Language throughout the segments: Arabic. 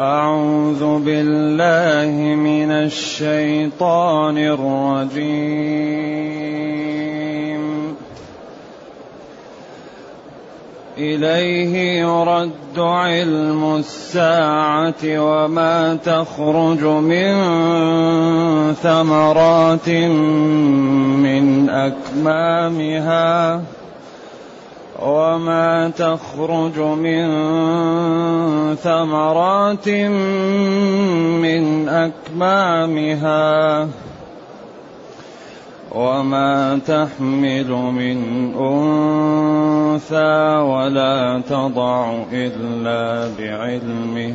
أعوذ بالله من الشيطان الرجيم. إليه يرد علم الساعة وما تخرج من ثمرات من أكمامها. وما تخرج من ثمرات من أكمامها وما تحمل من أنثى ولا تضع إلا بعلمه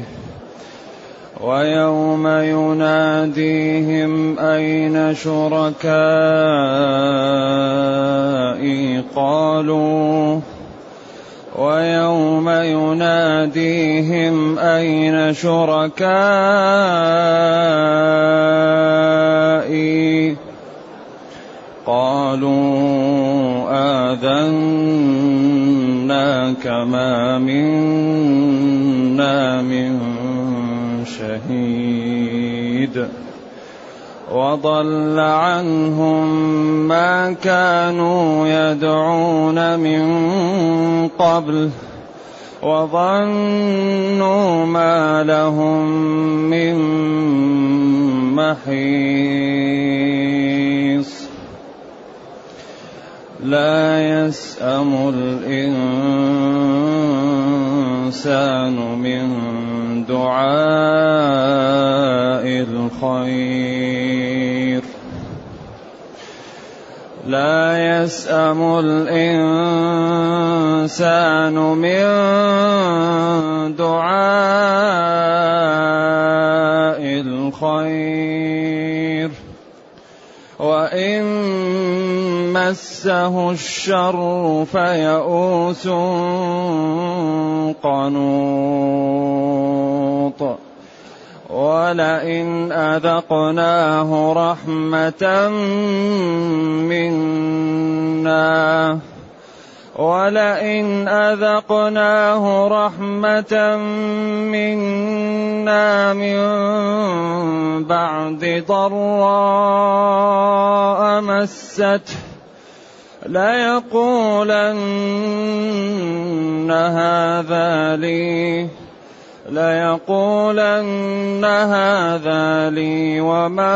ويوم يناديهم أين شركائي قالوا ويوم يناديهم أين شركائي؟ قالوا آذناك ما منا من شهيد. وضل عنهم ما كانوا يدعون من قبل وظنوا ما لهم من محيص لا يسأم الإنسان من دعاء الخير. لا يسأم الإنسان من دعاء الخير. وإن مسه الشر فيئوس قنوط. ولئن أذقناه رحمة منا. ولئن أذقناه رحمة منا من بعد ضراء مسته ليقولن هذا لي ليقولن هذا لي وما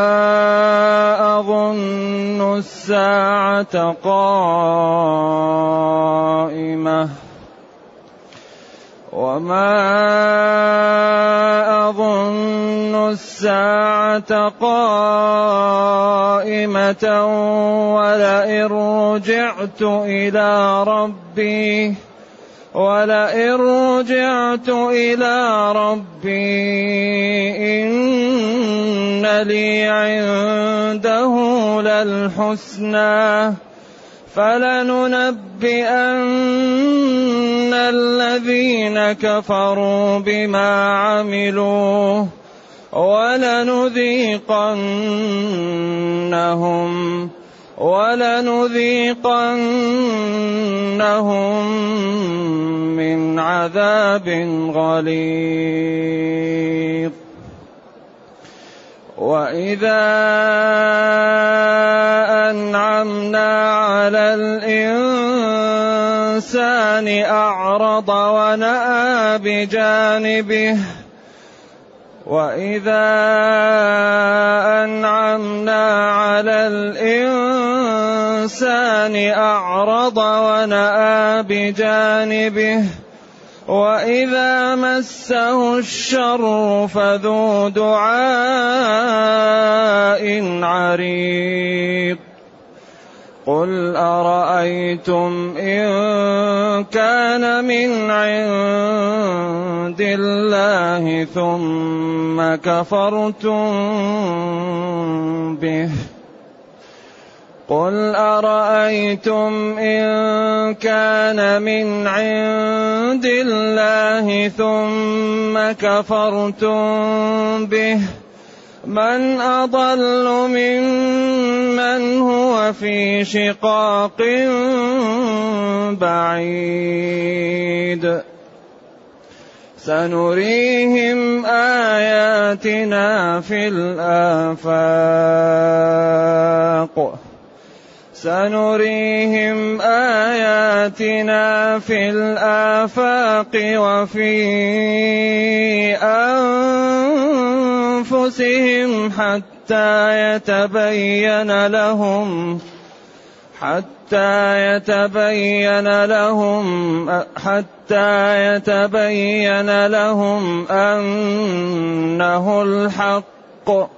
أظن الساعة قائمة. وما أظن الساعة قائمة ولئن رجعت إلى ربي ولئن رجعت إلى ربي إن لي عنده للحسنى فلننبئن الذين كفروا بما عملوا ولنذيقنهم ولنذيقنهم من عذاب غليظ. واذا انعمنا على الانسان اعرض وناى بجانبه واذا انعمنا على الانسان اعرض وناى بجانبه وإذا مسه الشر فذو دعاء عريض. قل أرأيتم إن كان من عند الله ثم كفرتم به؟ قل ارايتم ان كان من عند الله ثم كفرتم به من اضل ممن هو في شقاق بعيد سنريهم آياتنا في الآفاق سنريهم آياتنا في الآفاق وفي أنفسهم حتى يتبين لهم حتى يتبين لهم حتى يتبين لهم أنه الحق.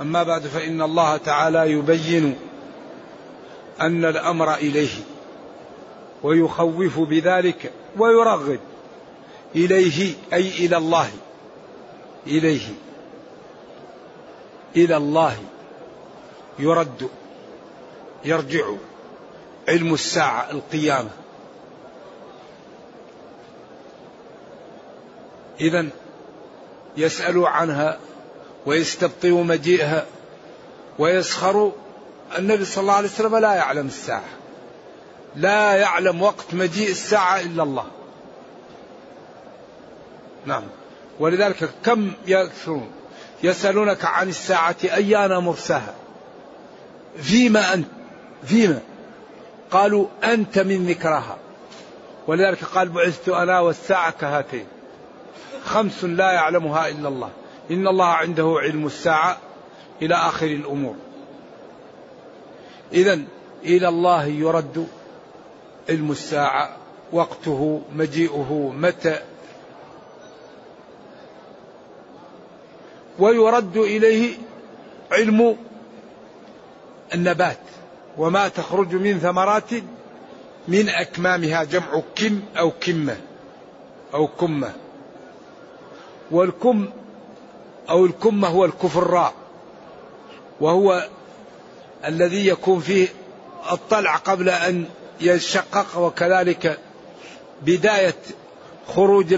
أما بعد فإن الله تعالى يبين أن الأمر إليه ويخوف بذلك ويرغب إليه أي إلى الله إليه إلى الله يرد يرجع علم الساعة القيامة. إذا يسأل عنها ويستبطئ مجيئها ويسخر. النبي صلى الله عليه وسلم لا يعلم الساعة لا يعلم وقت مجيء الساعة إلا الله. نعم. ولذلك كم يكثرون يسألونك عن الساعة أيان مرساها؟ فيما أنت فيما؟ قالوا أنت من ذكرها. ولذلك قال بعثت أنا والساعة كهاتين. خمس لا يعلمها إلا الله. إن الله عنده علم الساعة إلى آخر الأمور. إذا إلى الله يرد علم الساعة وقته مجيئه متى. ويرد إليه علم النبات وما تخرج من ثمرات من أكمامها جمع كم أو كمة أو كمة. والكم أو الكمة هو الكفراء وهو الذي يكون فيه الطلع قبل أن يشقق وكذلك بداية خروج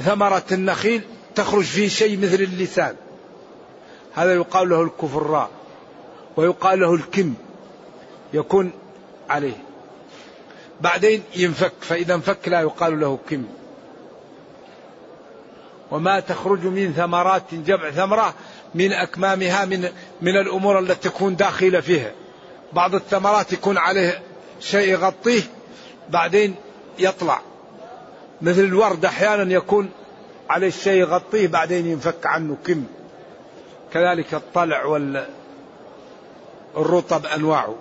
ثمرة النخيل تخرج فيه شيء مثل اللسان. هذا يقال له الكفراء ويقال له الكم يكون عليه. بعدين ينفك فإذا انفك لا يقال له كم. وما تخرج من ثمرات جمع ثمرة من أكمامها من من الأمور التي تكون داخلة فيها. بعض الثمرات يكون عليه شيء يغطيه بعدين يطلع. مثل الورد أحيانا يكون عليه شيء يغطيه بعدين ينفك عنه كم. كذلك الطلع وال الرطب أنواعه.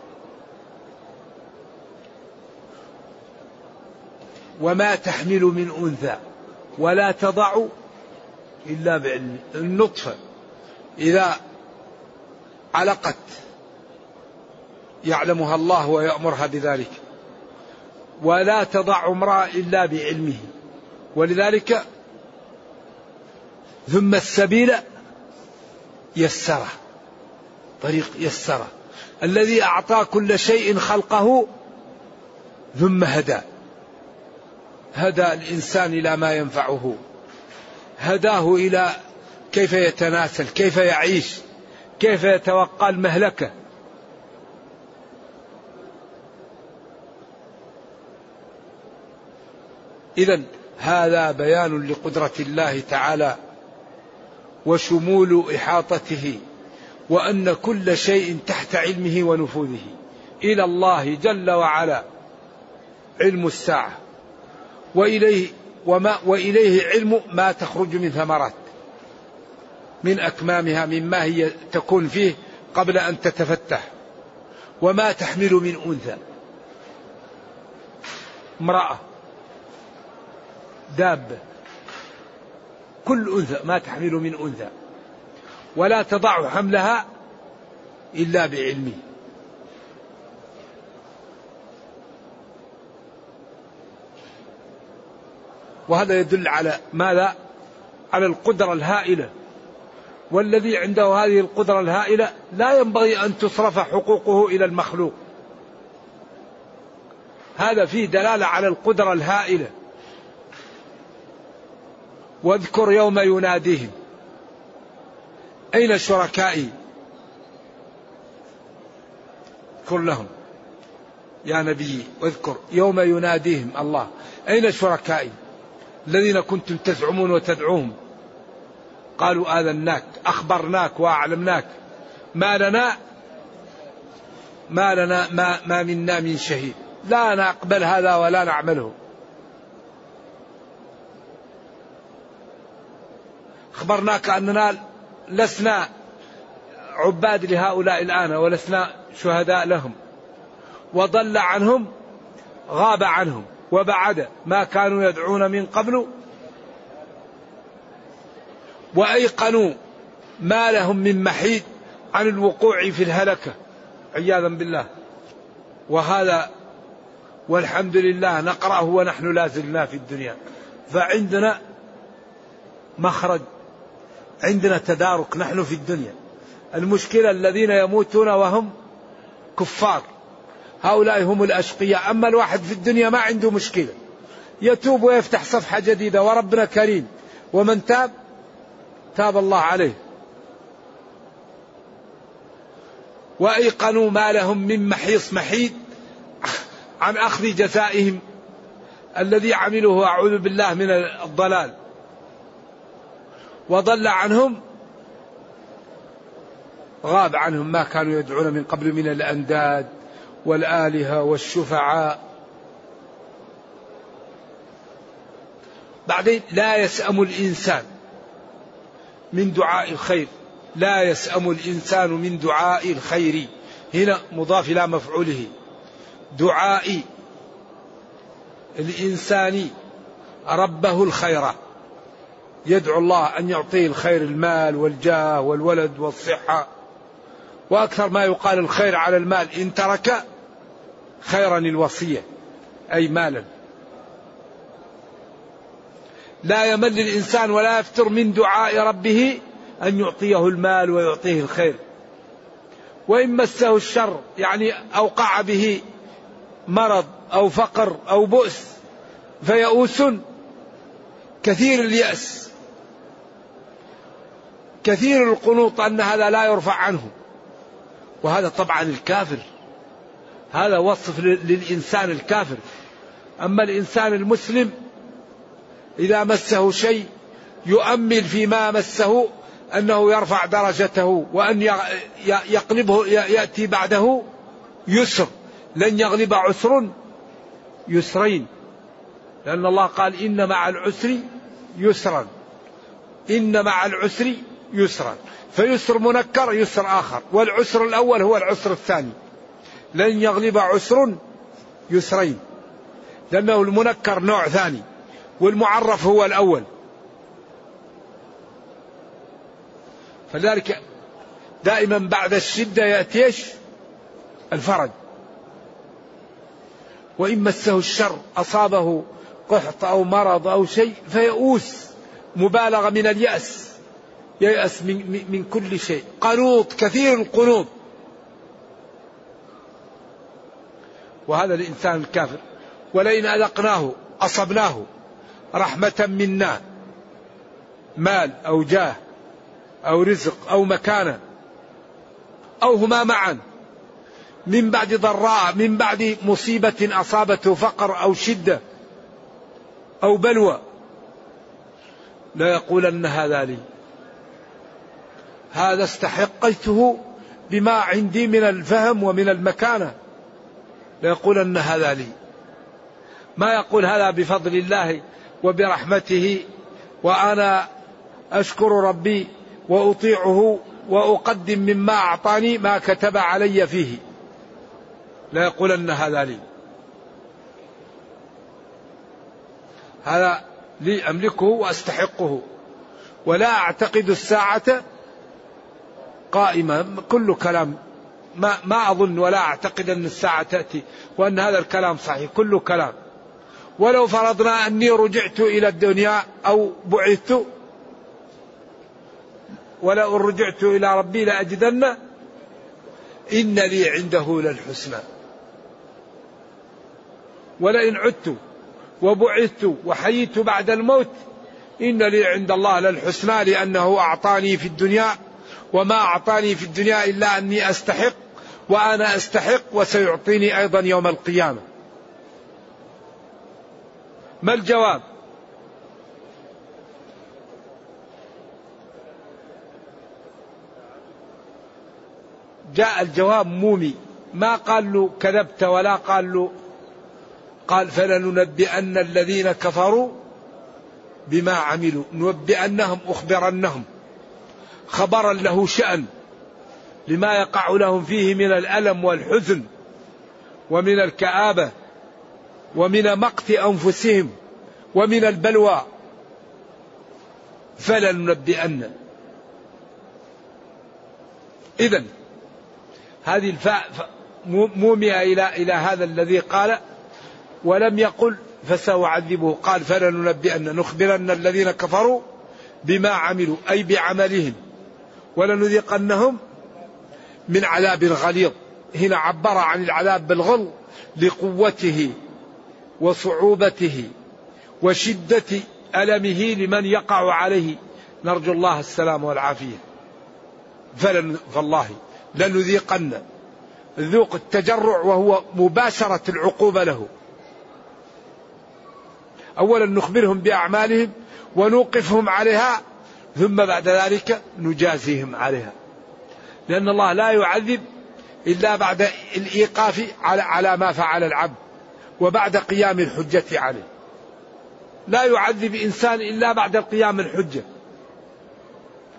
وما تحمل من أنثى. ولا تضع إلا بعلم النطفة إذا علقت يعلمها الله ويأمرها بذلك. ولا تضع امرأة إلا بعلمه. ولذلك ثم السبيل يسره. طريق يسره. الذي أعطى كل شيء خلقه ثم هدى. هدى الإنسان إلى ما ينفعه. هداه إلى كيف يتناسل كيف يعيش كيف يتوقع المهلكة. إذا هذا بيان لقدرة الله تعالى وشمول إحاطته وأن كل شيء تحت علمه ونفوذه. إلى الله جل وعلا علم الساعة وإليه وما وإليه علم ما تخرج من ثمرات. من أكمامها مما هي تكون فيه قبل أن تتفتح. وما تحمل من أنثى. امرأة. دابة كل أنثى ما تحمل من أنثى. ولا تضع حملها إلا بعلمه. وهذا يدل على ماذا؟ على القدرة الهائلة. والذي عنده هذه القدرة الهائلة لا ينبغي أن تصرف حقوقه إلى المخلوق. هذا فيه دلالة على القدرة الهائلة. واذكر يوم يناديهم. أين شركائي؟ اذكر لهم. يا نبي واذكر. يوم يناديهم الله. أين شركائي؟ الذين كنتم تزعمون وتدعوهم. قالوا آذناك أخبرناك وأعلمناك. ما لنا ما لنا ما, ما منا من شهيد. لا نقبل هذا ولا نعمله. أخبرناك أننا لسنا عباد لهؤلاء الآن ولسنا شهداء لهم. وضل عنهم غاب عنهم. وبعد ما كانوا يدعون من قبل وأيقنوا ما لهم من محيد عن الوقوع في الهلكة عياذا بالله. وهذا والحمد لله نقرأه ونحن لا زلنا في الدنيا. فعندنا مخرج عندنا تدارك نحن في الدنيا. المشكلة الذين يموتون وهم كفار. هؤلاء هم الأشقياء. أما الواحد في الدنيا ما عنده مشكلة. يتوب ويفتح صفحة جديدة. وربنا كريم. ومن تاب تاب الله عليه. وأيقنوا ما لهم من محيص محيد عن أخذ جزائهم. الذي عملوه أعوذ بالله من الضلال. وضل عنهم. غاب عنهم ما كانوا يدعون من قبل من الأنداد. والآلهة والشفعاء. بعدين لا يسأم الإنسان من دعاء الخير. لا يسأم الإنسان من دعاء الخير. هنا مضاف إلى مفعوله. دعاء الإنسان ربه الخير. يدعو الله أن يعطيه الخير المال والجاه والولد والصحة. وأكثر ما يقال الخير على المال إن ترك خيرا الوصية أي مالا. لا يمل الإنسان ولا يفتر من دعاء ربه أن يعطيه المال ويعطيه الخير. وإن مسه الشر يعني أوقع به مرض أو فقر أو بؤس فيئوس كثير اليأس. كثير القنوط أن هذا لا يرفع عنه. وهذا طبعا الكافر. هذا وصف للإنسان الكافر. أما الإنسان المسلم إذا مسه شيء يؤمل فيما مسه أنه يرفع درجته وأن يقلبه يأتي بعده يسر. لن يغلب عسر يسرين. لأن الله قال إن مع العسر يسرا. إن مع العسر يسرا. فيسر منكر يسر آخر. والعسر الأول هو العسر الثاني. لن يغلب عسر يسرين. لأنه المنكر نوع ثاني. والمعرف هو الأول. فلذلك دائما بعد الشدة يأتي الفرج. وإن مسه الشر أصابه قحط أو مرض أو شيء فيئوس. مبالغة من اليأس. ييأس من, من كل شيء. قنوط كثير القنوط. وهذا الإنسان الكافر. ولئن أذقناه أصبناه رحمة منا. مال أو جاه أو رزق أو مكانة أو هما معا. من بعد ضراء من بعد مصيبة أصابته فقر أو شدة أو بلوى. لا يقولن هذا لي. هذا استحقيته بما عندي من الفهم ومن المكانة. ليقولن هذا لي. ما يقول هذا بفضل الله وبرحمته وأنا أشكر ربي وأطيعه وأقدم مما أعطاني ما كتب علي فيه. لا يقولن هذا لي. هذا لي أملكه وأستحقه. ولا أعتقد الساعة قائمة كل كلام ما ما أظن ولا أعتقد أن الساعة تأتي وأن هذا الكلام صحيح كل كلام. ولو فرضنا أني رجعت إلى الدنيا أو بعثت ولو رجعت إلى ربي لأجدن إن لي عنده للحسنى. ولئن عدت وبعثت وحييت بعد الموت إن لي عند الله للحسنى لأنه أعطاني في الدنيا وما أعطاني في الدنيا إلا أني أستحق وأنا أستحق وسيعطيني أيضا يوم القيامة. ما الجواب؟ جاء الجواب مومي. ما قال له كذبت ولا قال له قال فلننبئن الذين كفروا بما عملوا. ننبئنهم أخبرنهم. خبرا له شأن لما يقع لهم فيه من الألم والحزن ومن الكآبة ومن مقت أنفسهم ومن البلوى. فلننبئن إذا هذه الفاء مومئة إلى إلى هذا الذي قال ولم يقل فسأعذبه. قال فلننبئن نخبرن الذين كفروا بما عملوا أي بعملهم. ولنذيقنهم من عذاب غليظ هنا عبر عن العذاب بالغل لقوته وصعوبته وشدة ألمه لمن يقع عليه. نرجو الله السلام والعافية. فلن فالله لنذيقن. ذوق التجرع وهو مباشرة العقوبة له. أولا نخبرهم بأعمالهم ونوقفهم عليها ثم بعد ذلك نجازيهم عليها. لأن الله لا يعذب إلا بعد الإيقاف على على ما فعل العبد وبعد قيام الحجة عليه. لا يعذب إنسان إلا بعد القيام الحجة.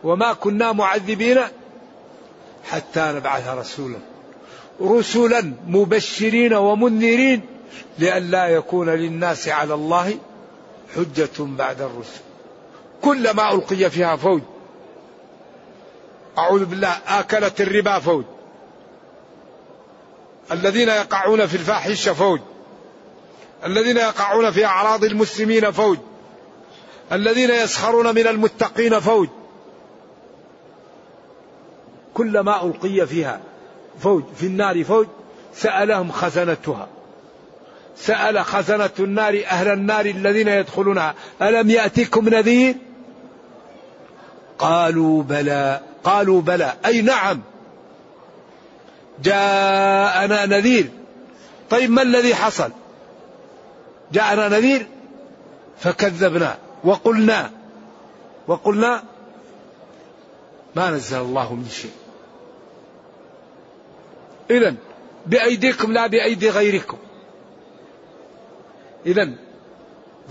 وما كنا معذبين حتى نبعث رسولا. رسلا مبشرين ومنذرين لئلا يكون للناس على الله حجة بعد الرسل. كلما ألقي فيها فوج. أعوذ بالله آكلت الربا فوج. الذين يقعون في الفاحشة فوج. الذين يقعون في أعراض المسلمين فوج. الذين يسخرون من المتقين فوج. كلما ألقي فيها فوج في النار فوج سألهم خزنتها. سأل خزنة النار أهل النار الذين يدخلونها. ألم يأتكم نذير؟ قالوا بلى. قالوا بلى. أي نعم. جاءنا نذير. طيب ما الذي حصل؟ جاءنا نذير فكذبنا وقلنا. وقلنا ما نزل الله من شيء. إذا بأيديكم لا بأيدي غيركم. إذا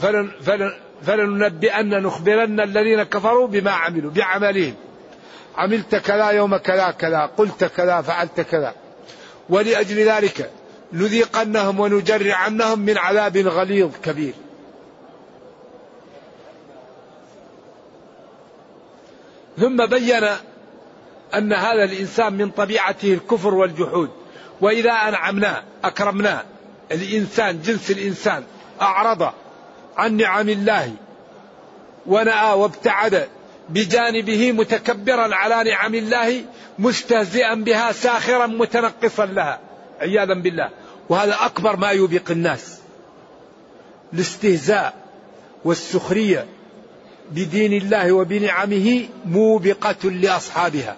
فلن فلن فلننبئن نخبرن الذين كفروا بما عملوا بعملهم. عملت كذا يوم كذا كذا قلت كذا فعلت كذا. ولأجل ذلك نذيقنهم ونجرعنهم من عذاب غليظ كبير. ثم بين أن هذا الإنسان من طبيعته الكفر والجحود. وإذا أنعمنا أكرمنا الإنسان جنس الإنسان أعرض عن نعم الله. ونأى وابتعد بجانبه متكبرا على نعم الله مستهزئا بها ساخرا متنقصا لها. عياذا بالله. وهذا أكبر ما يوبق الناس. الاستهزاء والسخرية بدين الله وبنعمه موبقة لأصحابها.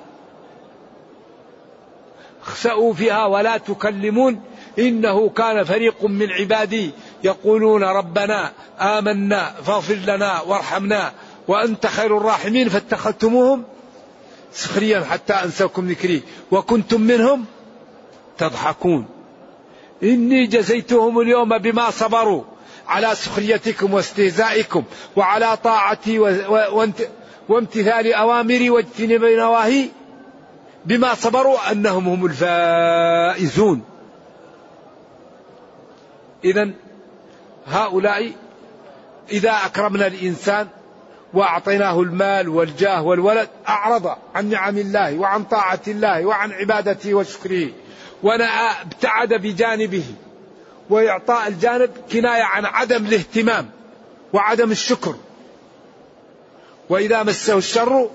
اخسأوا فيها ولا تكلمون. إنه كان فريق من عبادي يقولون ربنا آمنا فاغفر لنا وارحمنا وأنت خير الراحمين فاتخذتموهم سخريا حتى أنساكم ذكري وكنتم منهم تضحكون. إني جزيتهم اليوم بما صبروا على سخريتكم واستهزائكم وعلى طاعتي وامتثال أوامري واجتناب نواهي بما صبروا أنهم هم الفائزون. إذا هؤلاء إذا أكرمنا الإنسان وأعطيناه المال والجاه والولد أعرض عن نعم الله وعن طاعة الله وعن عبادته وشكره أبتعد بجانبه وإعطاء الجانب كناية عن عدم الاهتمام وعدم الشكر. وإذا مسه الشر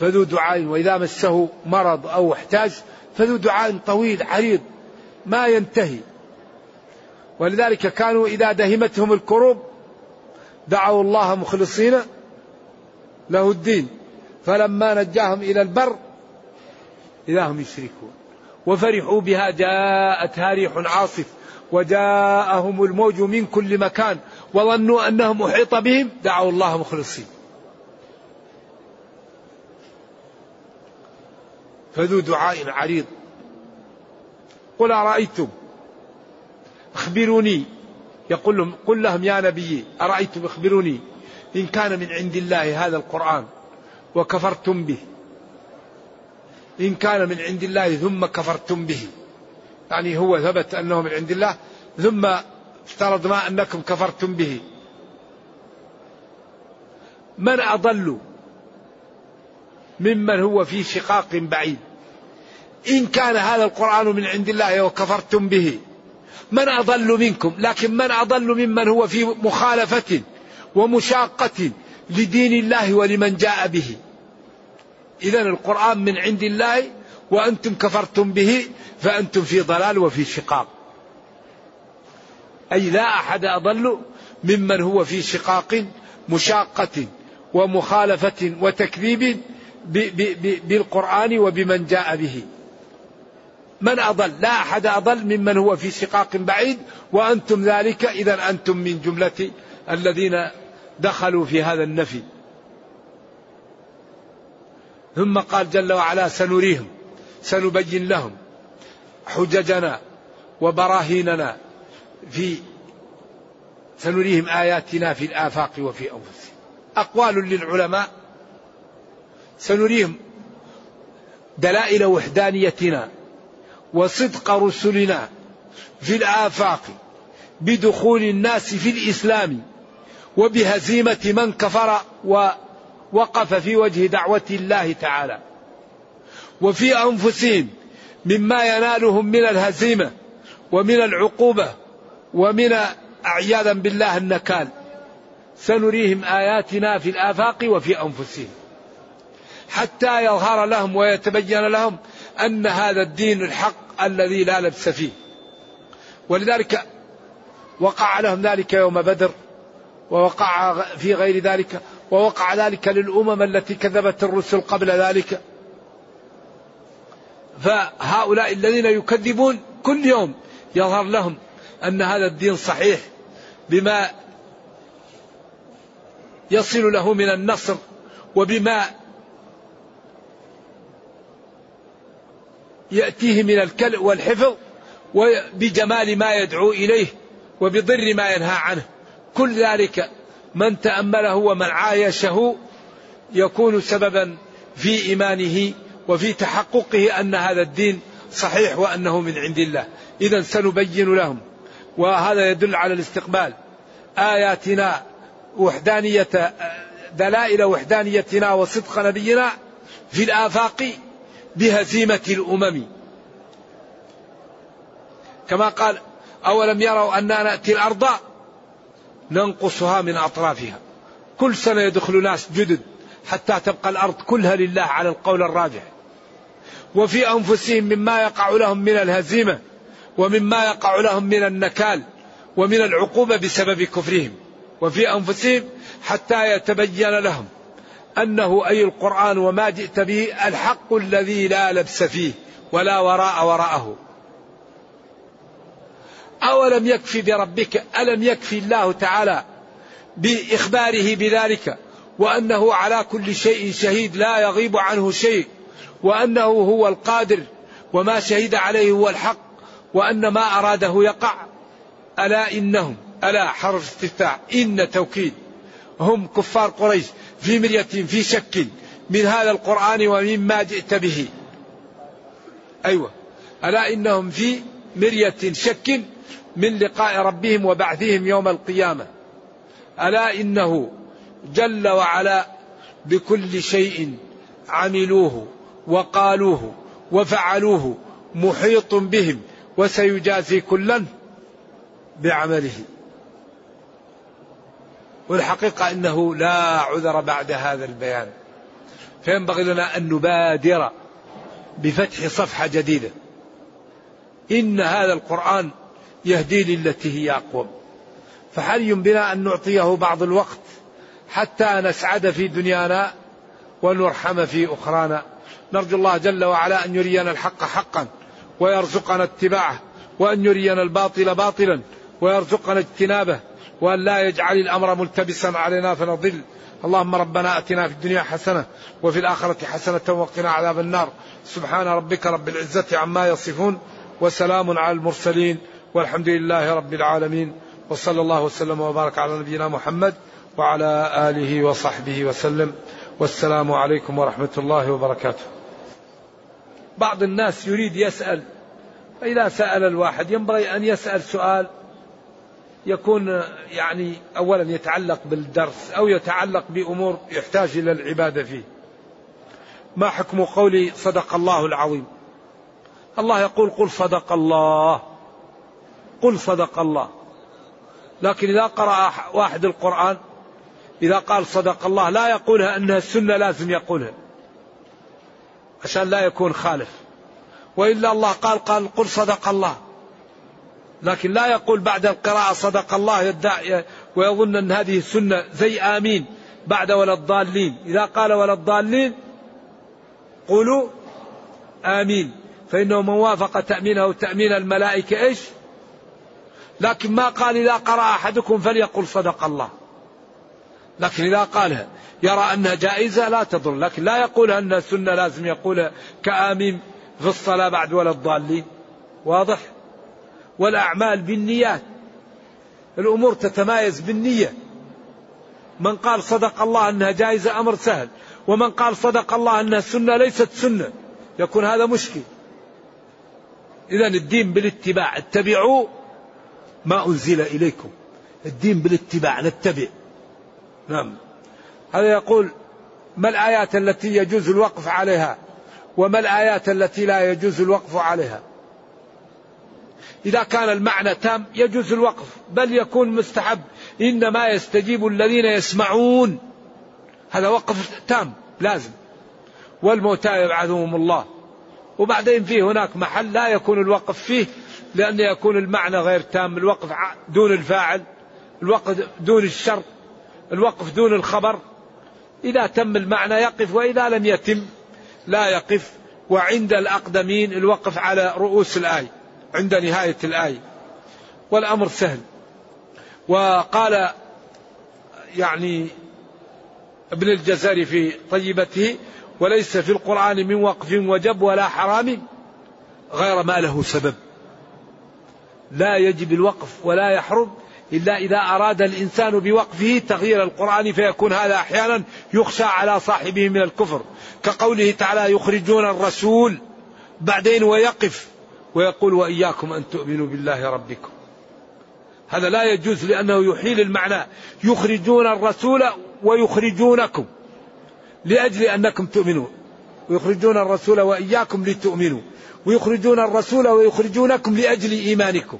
فذو دعاء وإذا مسه مرض أو احتاج فذو دعاء طويل عريض ما ينتهي. ولذلك كانوا إذا دهمتهم الكروب دعوا الله مخلصين له الدين. فلما نجاهم إلى البر إذا هم يشركون. وفرحوا بها جاءتها ريح عاصف وجاءهم الموج من كل مكان وظنوا أنهم أحيط بهم دعوا الله مخلصين. فذو دعاء عريض. قل أرأيتم أخبروني. يقول لهم قل لهم يا نبي أرأيتم اخبروني؟ إن كان من عند الله هذا القرآن وكفرتم به. إن كان من عند الله ثم كفرتم به. يعني هو ثبت أنه من عند الله ثم افترضنا أنكم كفرتم به. من أضل؟ ممن هو في شقاق بعيد. إن كان هذا القرآن من عند الله وكفرتم به. من أضل منكم؟ لكن من أضل ممن هو في مخالفة ومشاقة لدين الله ولمن جاء به. إذا القرآن من عند الله وأنتم كفرتم به فأنتم في ضلال وفي شقاق. أي لا أحد أضل ممن هو في شقاق مشاقة ومخالفة وتكذيب بالقرآن وبمن جاء به. من أضل؟ لا أحد أضل ممن هو في شقاق بعيد وأنتم ذلك. إذا أنتم من جملة الذين دخلوا في هذا النفي. ثم قال جل وعلا سنريهم سنبين لهم حججنا وبراهيننا في سنريهم آياتنا في الآفاق وفي أنفسهم أقوال للعلماء سنريهم دلائل وحدانيتنا وصدق رسلنا في الآفاق بدخول الناس في الإسلام وبهزيمة من كفر ووقف في وجه دعوة الله تعالى. وفي أنفسهم مما ينالهم من الهزيمة ومن العقوبة ومن أعياذا بالله النكال. سنريهم آياتنا في الآفاق وفي أنفسهم. حتى يظهر لهم ويتبين لهم أن هذا الدين الحق الذي لا لبس فيه. ولذلك وقع لهم ذلك يوم بدر ووقع في غير ذلك ووقع ذلك للأمم التي كذبت الرسل قبل ذلك. فهؤلاء الذين يكذبون كل يوم يظهر لهم أن هذا الدين صحيح بما يصل له من النصر وبما يأتيه من الكلء والحفظ وبجمال ما يدعو إليه وبضر ما ينهى عنه. كل ذلك من تأمله ومن عايشه يكون سببا في إيمانه وفي تحققه أن هذا الدين صحيح وأنه من عند الله. إذا سنبين لهم وهذا يدل على الاستقبال. آياتنا وحدانية دلائل وحدانيتنا وصدق نبينا في الآفاق بهزيمة الأمم. كما قال أولم يروا أننا نأتي الأرض ننقصها من أطرافها. كل سنة يدخل ناس جدد حتى تبقى الأرض كلها لله على القول الراجح. وفي أنفسهم مما يقع لهم من الهزيمة ومما يقع لهم من النكال ومن العقوبة بسبب كفرهم. وفي أنفسهم حتى يتبين لهم أنه أي القرآن وما جئت به الحق الذي لا لبس فيه ولا وراء وراءه. أولم يكفي بربك ألم يكفي الله تعالى بإخباره بذلك؟ وأنه على كل شيء شهيد لا يغيب عنه شيء. وأنه هو القادر وما شهد عليه هو الحق وأن ما أراده يقع. ألا إنهم ألا حرف استفتاء إن توكيد. هم كفار قريش. في مرية في شك من هذا القرآن ومما جئت به. أيوة. ألا إنهم في مرية شك من لقاء ربهم وبعثهم يوم القيامة. ألا إنه جل وعلا بكل شيء عملوه وقالوه وفعلوه محيط بهم وسيجازي كلا بعمله. والحقيقة أنه لا عذر بعد هذا البيان. فينبغي لنا أن نبادر بفتح صفحة جديدة. إن هذا القرآن يهدي للتي هي أقوم. فحري بنا أن نعطيه بعض الوقت حتى نسعد في دنيانا ونرحم في أخرانا؟ نرجو الله جل وعلا أن يرينا الحق حقا ويرزقنا اتباعه وأن يرينا الباطل باطلا ويرزقنا اجتنابه. وأن لا يجعل الأمر ملتبسا علينا فنضل. اللهم ربنا أتنا في الدنيا حسنة وفي الآخرة حسنة وقنا عذاب النار. سبحان ربك رب العزة عما يصفون وسلام على المرسلين والحمد لله رب العالمين. وصلى الله وسلم وبارك على نبينا محمد وعلى آله وصحبه وسلم. والسلام عليكم ورحمة الله وبركاته. بعض الناس يريد يسأل. فإذا سأل الواحد ينبغي أن يسأل سؤال يكون يعني أولا يتعلق بالدرس أو يتعلق بأمور يحتاج إلى العبادة فيه. ما حكم قولي صدق الله العظيم؟ الله يقول قل صدق الله. قل صدق الله. لكن إذا قرأ واحد القرآن إذا قال صدق الله لا يقولها أنها السنة لازم يقولها. عشان لا يكون خالف. وإلا الله قال قال قل صدق الله. لكن لا يقول بعد القراءة صدق الله يدعي ويظن أن هذه السنة زي آمين بعد ولا الضالين. إذا قال ولا الضالين قولوا آمين. فإنه من وافق تأمينه تأمين الملائكة إيش؟ لكن ما قال إذا قرأ أحدكم فليقل صدق الله. لكن إذا قالها يرى أنها جائزة لا تضر. لكن لا يقول أنها سنة لازم يقولها كآمين في الصلاة بعد ولا الضالين. واضح؟ والأعمال بالنيات. الأمور تتمايز بالنية. من قال صدق الله أنها جائزة أمر سهل ومن قال صدق الله أنها سنة ليست سنة يكون هذا مشكل. إذا الدين بالاتباع اتبعوا ما أنزل إليكم. الدين بالاتباع نتبع. نعم. هذا يقول ما الآيات التي يجوز الوقف عليها؟ وما الآيات التي لا يجوز الوقف عليها؟ إذا كان المعنى تام يجوز الوقف بل يكون مستحب. إنما يستجيب الذين يسمعون. هذا وقف تام لازم. والموتى يبعثهم الله. وبعدين في هناك محل لا يكون الوقف فيه لأن يكون المعنى غير تام. الوقف دون الفاعل الوقف دون الشرط الوقف دون الخبر. إذا تم المعنى يقف وإذا لم يتم لا يقف. وعند الأقدمين الوقف على رؤوس الآية. عند نهاية الآية والأمر سهل. وقال يعني ابن الجزري في طيبته وليس في القرآن من وقف وجب ولا حرام غير ما له سبب. لا يجب الوقف ولا يحرم إلا إذا أراد الإنسان بوقفه تغيير القرآن فيكون هذا أحيانا يخشى على صاحبه من الكفر. كقوله تعالى يخرجون الرسول بعدين ويقف. ويقول وإياكم أن تؤمنوا بالله ربكم. هذا لا يجوز لأنه يحيل المعنى. يخرجون الرسول ويخرجونكم لأجل أنكم تؤمنوا. ويخرجون الرسول وإياكم لتؤمنوا. ويخرجون الرسول ويخرجونكم لأجل إيمانكم.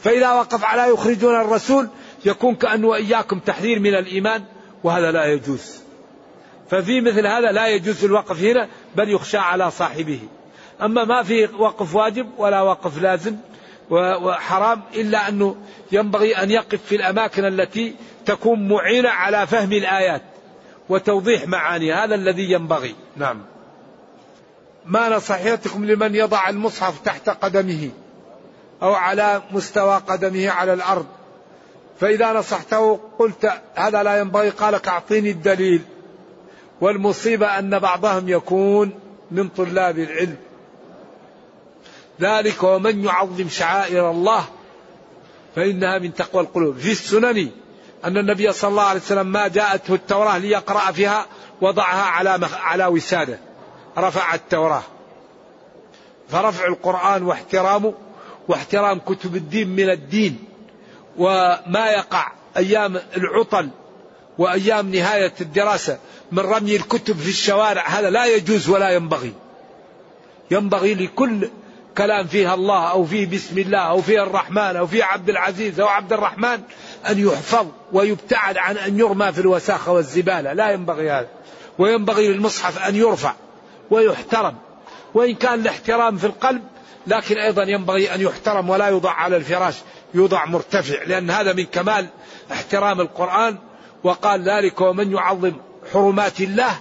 فإذا وقف على يخرجون الرسول يكون كأنه إياكم تحذير من الإيمان وهذا لا يجوز. ففي مثل هذا لا يجوز الوقف هنا بل يخشى على صاحبه. أما ما في وقف واجب ولا وقف لازم وحرام إلا أنه ينبغي أن يقف في الأماكن التي تكون معينة على فهم الآيات وتوضيح معانيها هذا الذي ينبغي. نعم. ما نصحيتكم لمن يضع المصحف تحت قدمه أو على مستوى قدمه على الأرض. فإذا نصحته قلت هذا لا ينبغي قالك أعطيني الدليل. والمصيبة أن بعضهم يكون من طلاب العلم. ذلك ومن يعظم شعائر الله فإنها من تقوى القلوب. في السنن أن النبي صلى الله عليه وسلم ما جاءته التوراة ليقرأ فيها وضعها على على وساده. رفع التوراة. فرفع القرآن واحترامه واحترام كتب الدين من الدين. وما يقع أيام العطل وأيام نهاية الدراسة من رمي الكتب في الشوارع هذا لا يجوز ولا ينبغي. ينبغي لكل كلام فيها الله أو فيه بسم الله أو فيه الرحمن أو فيه عبد العزيز أو عبد الرحمن أن يحفظ ويبتعد عن أن يرمى في الوساخة والزبالة. لا ينبغي هذا. وينبغي للمصحف أن يرفع ويحترم. وإن كان الاحترام في القلب لكن أيضا ينبغي أن يحترم ولا يوضع على الفراش. يوضع مرتفع لأن هذا من كمال احترام القرآن. وقال ذلك ومن يعظم حرمات الله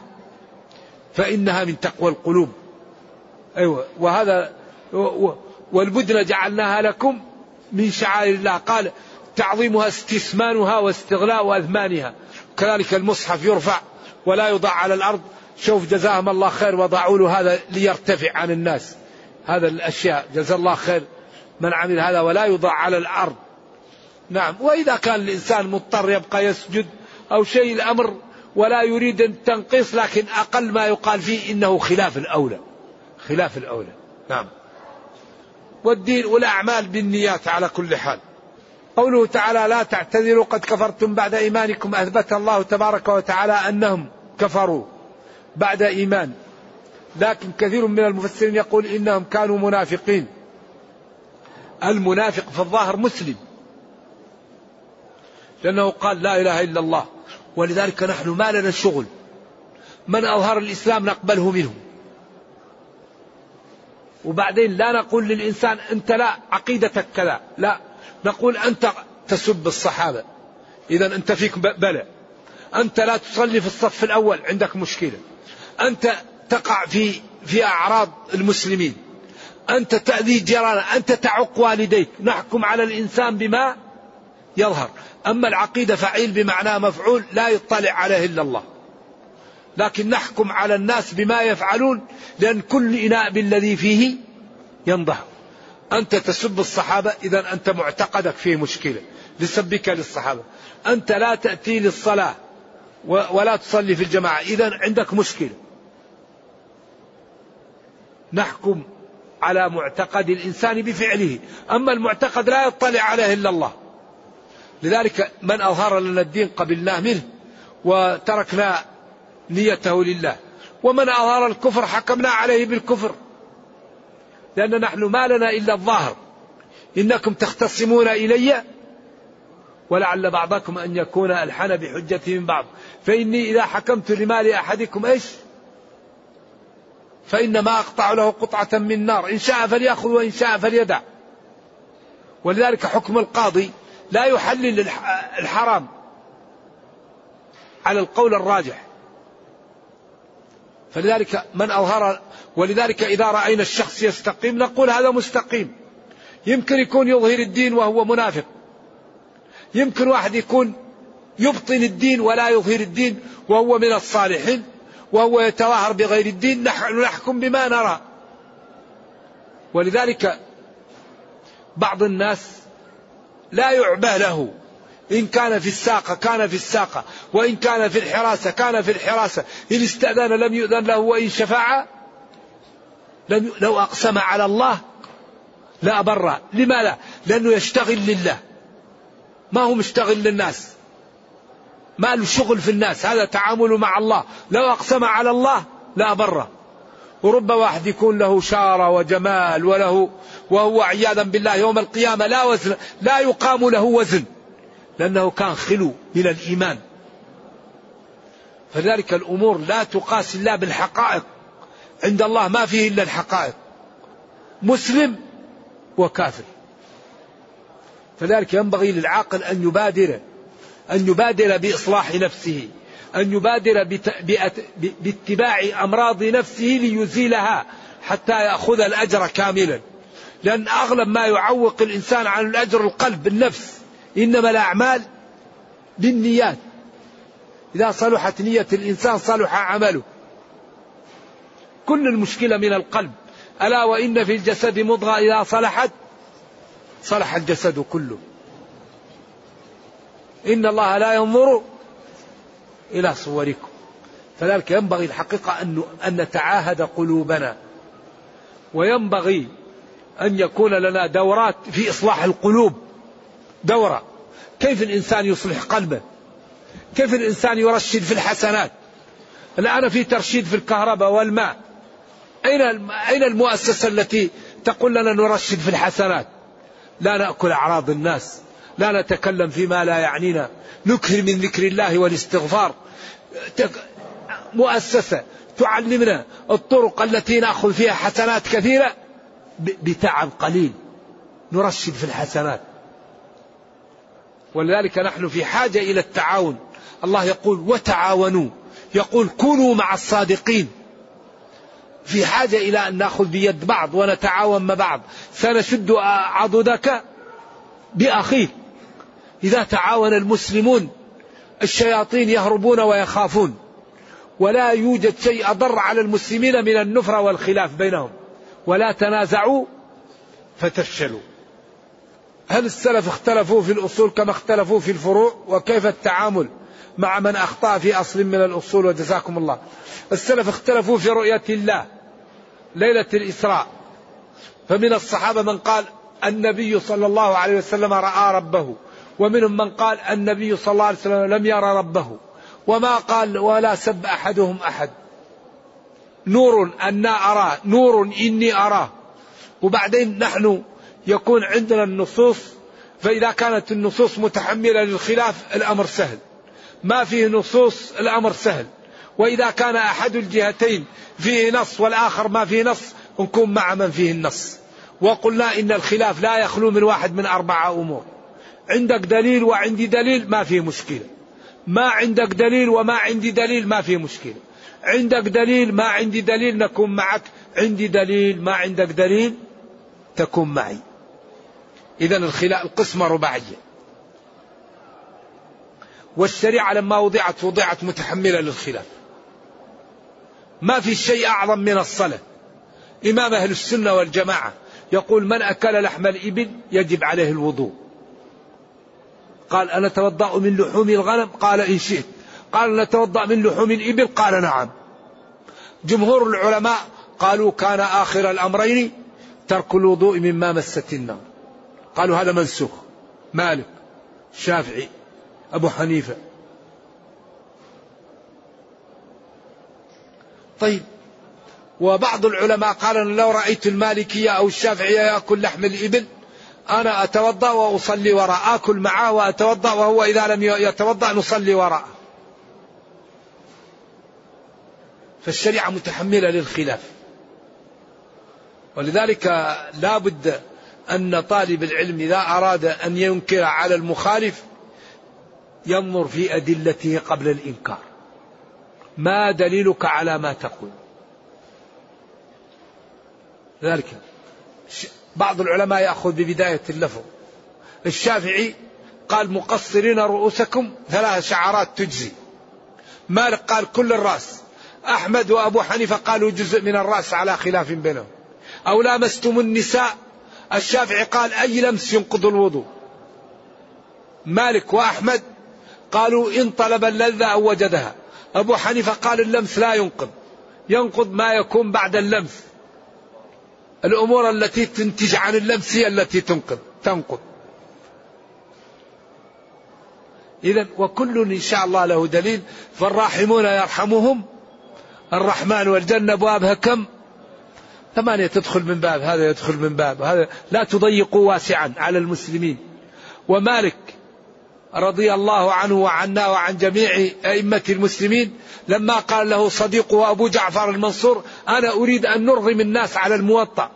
فإنها من تقوى القلوب. أيوة. وهذا والبدن جعلناها لكم من شعائر الله. قال تعظيمها استثمانها واستغلاء أثمانها. كذلك المصحف يرفع ولا يوضع على الأرض. شوف جزاهم الله خير وضعوا له هذا ليرتفع عن الناس. هذا الأشياء. جزا الله خير من عمل هذا ولا يوضع على الأرض. نعم. وإذا كان الإنسان مضطر يبقى يسجد أو شيء الأمر ولا يريد التنقيص لكن أقل ما يقال فيه إنه خلاف الأولى. خلاف الأولى. نعم. والدين والأعمال بالنيات على كل حال. قوله تعالى لا تعتذروا قد كفرتم بعد إيمانكم أثبت الله تبارك وتعالى أنهم كفروا بعد إيمان. لكن كثير من المفسرين يقول إنهم كانوا منافقين. المنافق في الظاهر مسلم. لأنه قال لا إله إلا الله. ولذلك نحن ما لنا شغل. من أظهر الإسلام نقبله منه وبعدين لا نقول للإنسان أنت لا عقيدتك كذا لا. نقول أنت تسب الصحابة. إذا أنت فيك بلى. أنت لا تصلي في الصف الأول عندك مشكلة. أنت تقع في في أعراض المسلمين. أنت تأذي جيرانك أنت تعق والديك. نحكم على الإنسان بما يظهر. أما العقيدة فعيل بمعنى مفعول لا يطلع عليه إلا الله. لكن نحكم على الناس بما يفعلون لأن كل إناء بالذي فيه ينضح. أنت تسب الصحابة إذا أنت معتقدك فيه مشكلة. لسبك للصحابة. أنت لا تأتي للصلاة ولا تصلي في الجماعة إذا عندك مشكلة. نحكم على معتقد الإنسان بفعله. أما المعتقد لا يطلع عليه إلا الله. لذلك من أظهر لنا الدين قبلناه منه وتركنا نيته لله. ومن أظهر الكفر حكمنا عليه بالكفر. لأن نحن ما لنا إلا الظاهر. إنكم تختصمون إلي ولعل بعضكم أن يكون ألحن بحجته من بعض. فإني إذا حكمت لمال أحدكم إيش؟ فإنما أقطع له قطعة من نار. إن شاء فليأخذ وإن شاء فليدع. ولذلك حكم القاضي لا يحلل الحرام على القول الراجح. فلذلك من أظهر ولذلك إذا رأينا الشخص يستقيم نقول هذا مستقيم. يمكن يكون يظهر الدين وهو منافق. يمكن واحد يكون يبطن الدين ولا يظهر الدين وهو من الصالحين وهو يتظاهر بغير الدين نحن نحكم بما نرى. ولذلك بعض الناس لا يعبى له. إن كان في الساقة كان في الساقة. وإن كان في الحراسة كان في الحراسة. إن استأذن لم يؤذن له وإن شفع لم لو أقسم على الله لا أبر. لما لا؟ لأنه يشتغل لله. ما هو مشتغل للناس. ما له شغل في الناس. هذا تعامله مع الله. لو أقسم على الله لا أبره ورب واحد يكون له شارة وجمال وله وهو عياذا بالله يوم القيامة لا وزن لا يقام له وزن. لأنه كان خلو من الإيمان. فذلك الأمور لا تقاس إلا بالحقائق. عند الله ما فيه إلا الحقائق. مسلم وكافر. فذلك ينبغي للعاقل أن يبادر أن يبادر بإصلاح نفسه أن يبادر باتباع أمراض نفسه ليزيلها حتى يأخذ الأجر كاملا. لأن أغلب ما يعوق الإنسان عن الأجر القلب النفس. إنما الأعمال بالنيات. إذا صلحت نية الإنسان صلح عمله. كل المشكلة من القلب. ألا وإن في الجسد مضغة إذا صلحت؟ صلح الجسد كله. إن الله لا ينظر إلى صوركم. فذلك ينبغي الحقيقة أن نتعاهد قلوبنا. وينبغي أن يكون لنا دورات في إصلاح القلوب. دورة. كيف الإنسان يصلح قلبه؟ كيف الإنسان يرشد في الحسنات؟ الآن في ترشيد في الكهرباء والماء. أين أين المؤسسة التي تقول لنا نرشد في الحسنات؟ لا نأكل أعراض الناس. لا نتكلم فيما لا يعنينا. نكثر من ذكر الله والاستغفار. مؤسسة تعلمنا الطرق التي نأخذ فيها حسنات كثيرة بتعب قليل. نرشد في الحسنات. ولذلك نحن في حاجة إلى التعاون. الله يقول وتعاونوا. يقول كونوا مع الصادقين. في حاجة إلى أن نأخذ بيد بعض ونتعاون مع بعض. سنشد عضدك بأخيك. إذا تعاون المسلمون الشياطين يهربون ويخافون. ولا يوجد شيء أضر على المسلمين من النفرة والخلاف بينهم. ولا تنازعوا فتفشلوا. هل السلف اختلفوا في الأصول كما اختلفوا في الفروع؟ وكيف التعامل مع من أخطأ في أصل من الأصول؟ وجزاكم الله. السلف اختلفوا في رؤية الله ليلة الإسراء. فمن الصحابة من قال النبي صلى الله عليه وسلم رأى ربه. ومنهم من قال النبي صلى الله عليه وسلم لم يرى ربه. وما قال ولا سب أحدهم أحد. نور أنا أراه نور إني أراه. وبعدين نحن يكون عندنا النصوص فإذا كانت النصوص متحملة للخلاف الأمر سهل. ما فيه نصوص الأمر سهل. وإذا كان أحد الجهتين فيه نص والآخر ما فيه نص نكون مع من فيه النص. وقلنا إن الخلاف لا يخلو من واحد من أربعة أمور. عندك دليل وعندي دليل ما فيه مشكلة. ما عندك دليل وما عندي دليل ما فيه مشكلة. عندك دليل ما عندي دليل نكون معك. عندي دليل ما عندك دليل تكون معي. إذا الخلاف القسمة رباعية. والشريعة لما وضعت وضعت متحملة للخلاف. ما في شيء أعظم من الصلاة. إمام أهل السنة والجماعة يقول من أكل لحم الإبل يجب عليه الوضوء. قال أنا أتوضأ من لحوم الغنم؟ قال إن شئت. قال نتوضأ من لحوم الإبل؟ قال نعم. جمهور العلماء قالوا كان آخر الأمرين ترك الوضوء مما مست النار قالوا هذا منسوخ. مالك شافعي أبو حنيفة. طيب وبعض العلماء قال أنا لو رأيت المالكية أو الشافعية يأكل لحم الإبل أنا أتوضأ وأصلي وراء آكل معه وأتوضأ وهو إذا لم يتوضأ نصلي وراءه فالشريعة متحملة للخلاف. ولذلك لا بد أن طالب العلم إذا أراد أن ينكر على المخالف ينظر في أدلته قبل الإنكار. ما دليلك على ما تقول؟ ذلك بعض العلماء يأخذ ببداية اللفظ. الشافعي قال مقصرين رؤوسكم ثلاث شعرات تجزي. مالك قال كل الرأس. أحمد وأبو حنيفة قالوا جزء من الرأس على خلاف بينهم. أو لامستم النساء الشافعي قال أي لمس ينقض الوضوء؟ مالك وأحمد قالوا إن طلب اللذة أو وجدها. أبو حنيفة قال اللمس لا ينقض. ينقض ما يكون بعد اللمس. الأمور التي تنتج عن اللمس هي التي تنقض. تنقض. إذا وكل إن شاء الله له دليل. فالراحمون يرحمهم. الرحمن والجنة أبوابها كم؟ ثمانية تدخل من باب هذا يدخل من باب هذا لا تضيقوا واسعا على المسلمين. ومالك رضي الله عنه وعنا وعن جميع أئمة المسلمين لما قال له صديقه أبو جعفر المنصور أنا أريد أن نرغم الناس على الموطأ.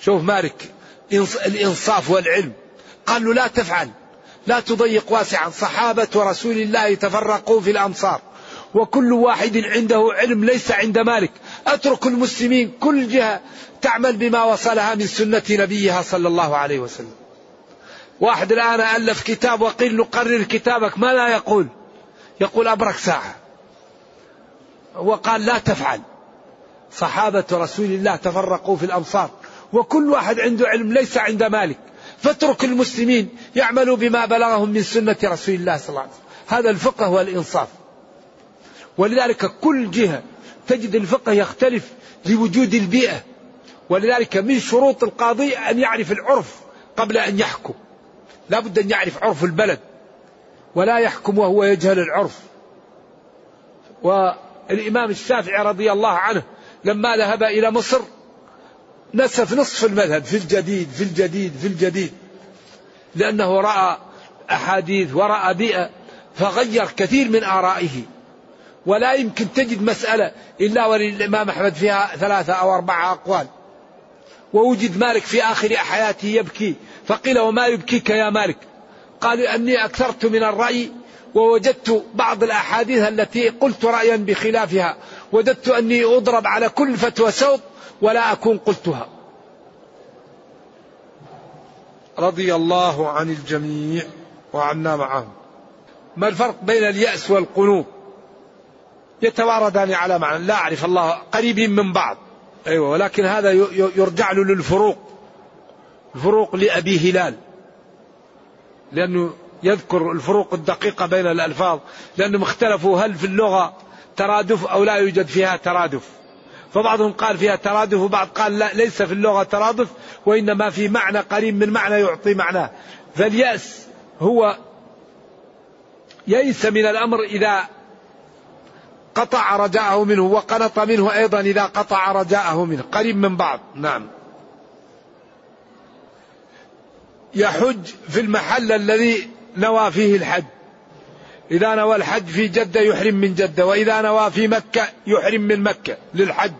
شوف مالك الإنصاف والعلم. قال له لا تفعل لا تضيق واسعا. صحابة رسول الله تفرقوا في الأمصار وكل واحد عنده علم ليس عند مالك. أترك المسلمين كل جهة تعمل بما وصلها من سنة نبيها صلى الله عليه وسلم. واحد الآن ألف كتاب وقيل نقرر كتابك ما لا يقول؟ يقول أبرك ساعة. وقال لا تفعل. صحابة رسول الله تفرقوا في الأمصار وكل واحد عنده علم ليس عند مالك. فاترك المسلمين يعملوا بما بلغهم من سنة رسول الله صلى الله عليه وسلم. هذا الفقه والإنصاف. ولذلك كل جهة تجد الفقه يختلف لوجود البيئة. ولذلك من شروط القاضي أن يعرف العرف قبل أن يحكم. لا بد أن يعرف عرف البلد. ولا يحكم وهو يجهل العرف. والإمام الشافعي رضي الله عنه لما ذهب إلى مصر نسف نصف المذهب في الجديد في الجديد في الجديد. لأنه رأى أحاديث ورأى بيئة فغير كثير من آرائه. ولا يمكن تجد مسألة إلا وللإمام أحمد فيها ثلاثة أو أربعة أقوال. ووجد مالك في آخر حياته يبكي فقيل وما يبكيك يا مالك؟ قال أني أكثرت من الرأي ووجدت بعض الأحاديث التي قلت رأيا بخلافها وجدت أني أضرب على كل فتوى سوط ولا أكون قلتها. رضي الله عن الجميع وعنا معهم. ما الفرق بين اليأس والقنوط؟ يتواردان على معنى. لا أعرف الله قريبين من بعض. أيوة ولكن هذا يرجع له للفروق. الفروق لأبي هلال. لأنه يذكر الفروق الدقيقة بين الألفاظ. لأنهم اختلفوا هل في اللغة ترادف أو لا يوجد فيها ترادف. فبعضهم قال فيها ترادف وبعض قال لا ليس في اللغة ترادف وإنما في معنى قريب من معنى يعطي معناه. فاليأس هو يئس من الأمر إذا قطع رجاءه منه وقنط منه أيضا إذا قطع رجاءه منه. قريب من بعض. نعم. يحج في المحل الذي نوى فيه الحج. إذا نوى الحج في جدة يحرم من جدة وإذا نوى في مكة يحرم من مكة للحج.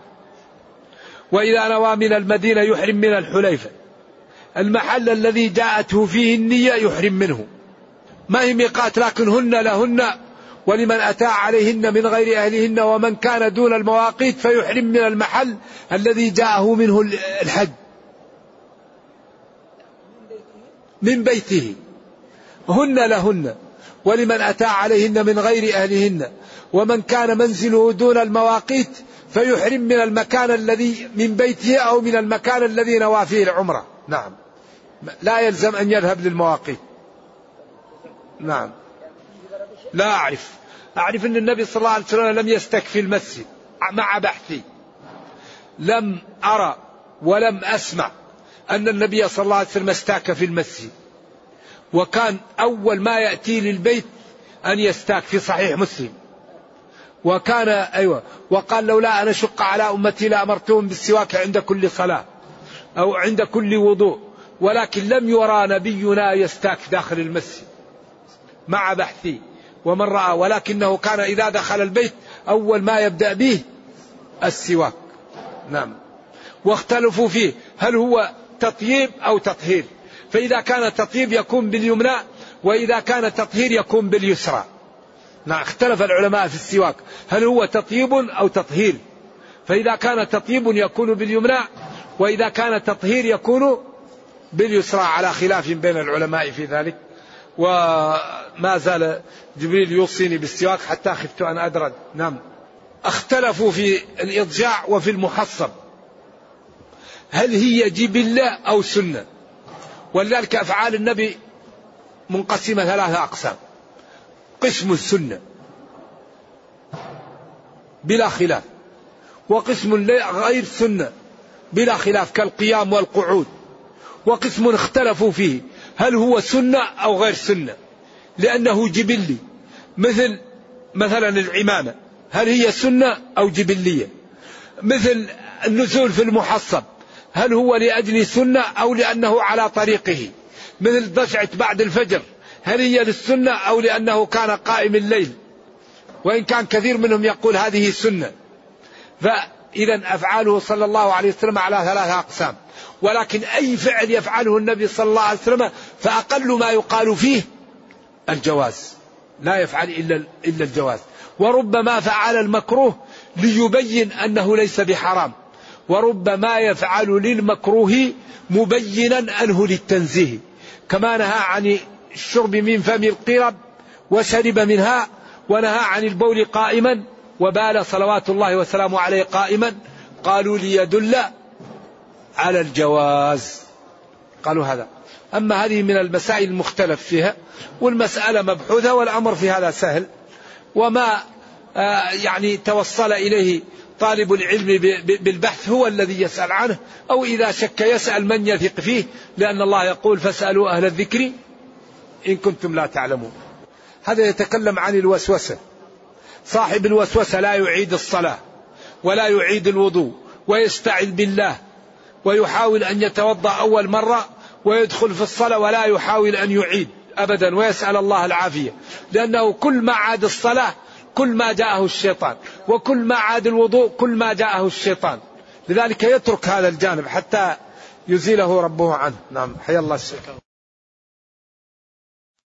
وإذا نوى من المدينة يحرم من الحليفة. المحل الذي جاءته فيه النية يحرم منه. ما هي ميقات؟ لكن هن لهن ولمن أتى عليهن من غير أهلهن ومن كان دون المواقيت فيحرم من المحل الذي جاءه منه الحج. من بيته. هن لهن. ولمن أتى عليهن من غير أهلهن ومن كان منزله دون المواقيت فيحرم من المكان الذي من بيته أو من المكان الذي نوى فيه العمرة. نعم. لا يلزم أن يذهب للمواقيت. نعم. لا أعرف. أعرف أن النبي صلى الله عليه وسلم لم يستكفي المسجد مع بحثي. لم أرى ولم أسمع أن النبي صلى الله عليه وسلم استاك في المسجد. وكان أول ما يأتي للبيت أن يستاك في صحيح مسلم. وكان أيوة وقال لولا أن أشق على أمتي لأمرتهم بالسواك عند كل صلاة أو عند كل وضوء ولكن لم يرى نبينا يستاك داخل المسجد مع بحثي. ومن رأى ولكنه كان إذا دخل البيت أول ما يبدأ به السواك. نعم. واختلفوا فيه. هل هو تطييب أو تطهير؟ فإذا كان تطيب يكون باليمنى وإذا كان تطهير يكون باليسرى. نعم اختلف العلماء في السواك. هل هو تطيب أو تطهير؟ فإذا كان تطيب يكون باليمنى وإذا كان تطهير يكون باليسرى على خلاف بين العلماء في ذلك. وما زال جبريل يوصيني بالسواك حتى خفت أن أدرد نعم. اختلفوا في الإضجاع وفي المحصب. هل هي جبلة أو سنة؟ ولذلك أفعال النبي منقسمة ثلاثة أقسام. قسم السنة بلا خلاف وقسم غير سنة بلا خلاف كالقيام والقعود وقسم اختلفوا فيه هل هو سنة أو غير سنة؟ لأنه جبلي. مثل مثلا العمامة. هل هي سنة أو جبلية؟ مثل النزول في المحصب. هل هو لأجل سنة أو لأنه على طريقه؟ مثل ضجعة بعد الفجر. هل هي للسنة أو لأنه كان قائم الليل؟ وإن كان كثير منهم يقول هذه سنة. فإذا أفعاله صلى الله عليه وسلم على ثلاثة أقسام. ولكن أي فعل يفعله النبي صلى الله عليه وسلم فأقل ما يقال فيه الجواز. لا يفعل إلا إلا الجواز. وربما فعل المكروه ليبين أنه ليس بحرام. وربما يفعل للمكروه مبينا أنه للتنزيه. كما نهى عن الشرب من فم القرب وشرب منها ونهى عن البول قائما وبال صلوات الله وسلامه عليه قائما. قالوا ليدل على الجواز. قالوا هذا. أما هذه من المسائل المختلف فيها والمسألة مبحوثة والأمر في هذا سهل. وما آه، يعني توصل إليه طالب العلم بالبحث هو الذي يسأل عنه أو إذا شك يسأل من يثق فيه لأن الله يقول فاسألوا أهل الذكر إن كنتم لا تعلمون. هذا يتكلم عن الوسوسة. صاحب الوسوسة لا يعيد الصلاة ولا يعيد الوضوء ويستعذ بالله ويحاول أن يتوضأ أول مرة ويدخل في الصلاة ولا يحاول أن يعيد أبدا ويسأل الله العافية. لأنه كل ما عاد الصلاة كل ما جاءه الشيطان وكل ما عاد الوضوء كل ما جاءه الشيطان. لذلك يترك هذا الجانب حتى يزيله ربه عنه. نعم حيا الله الشيطان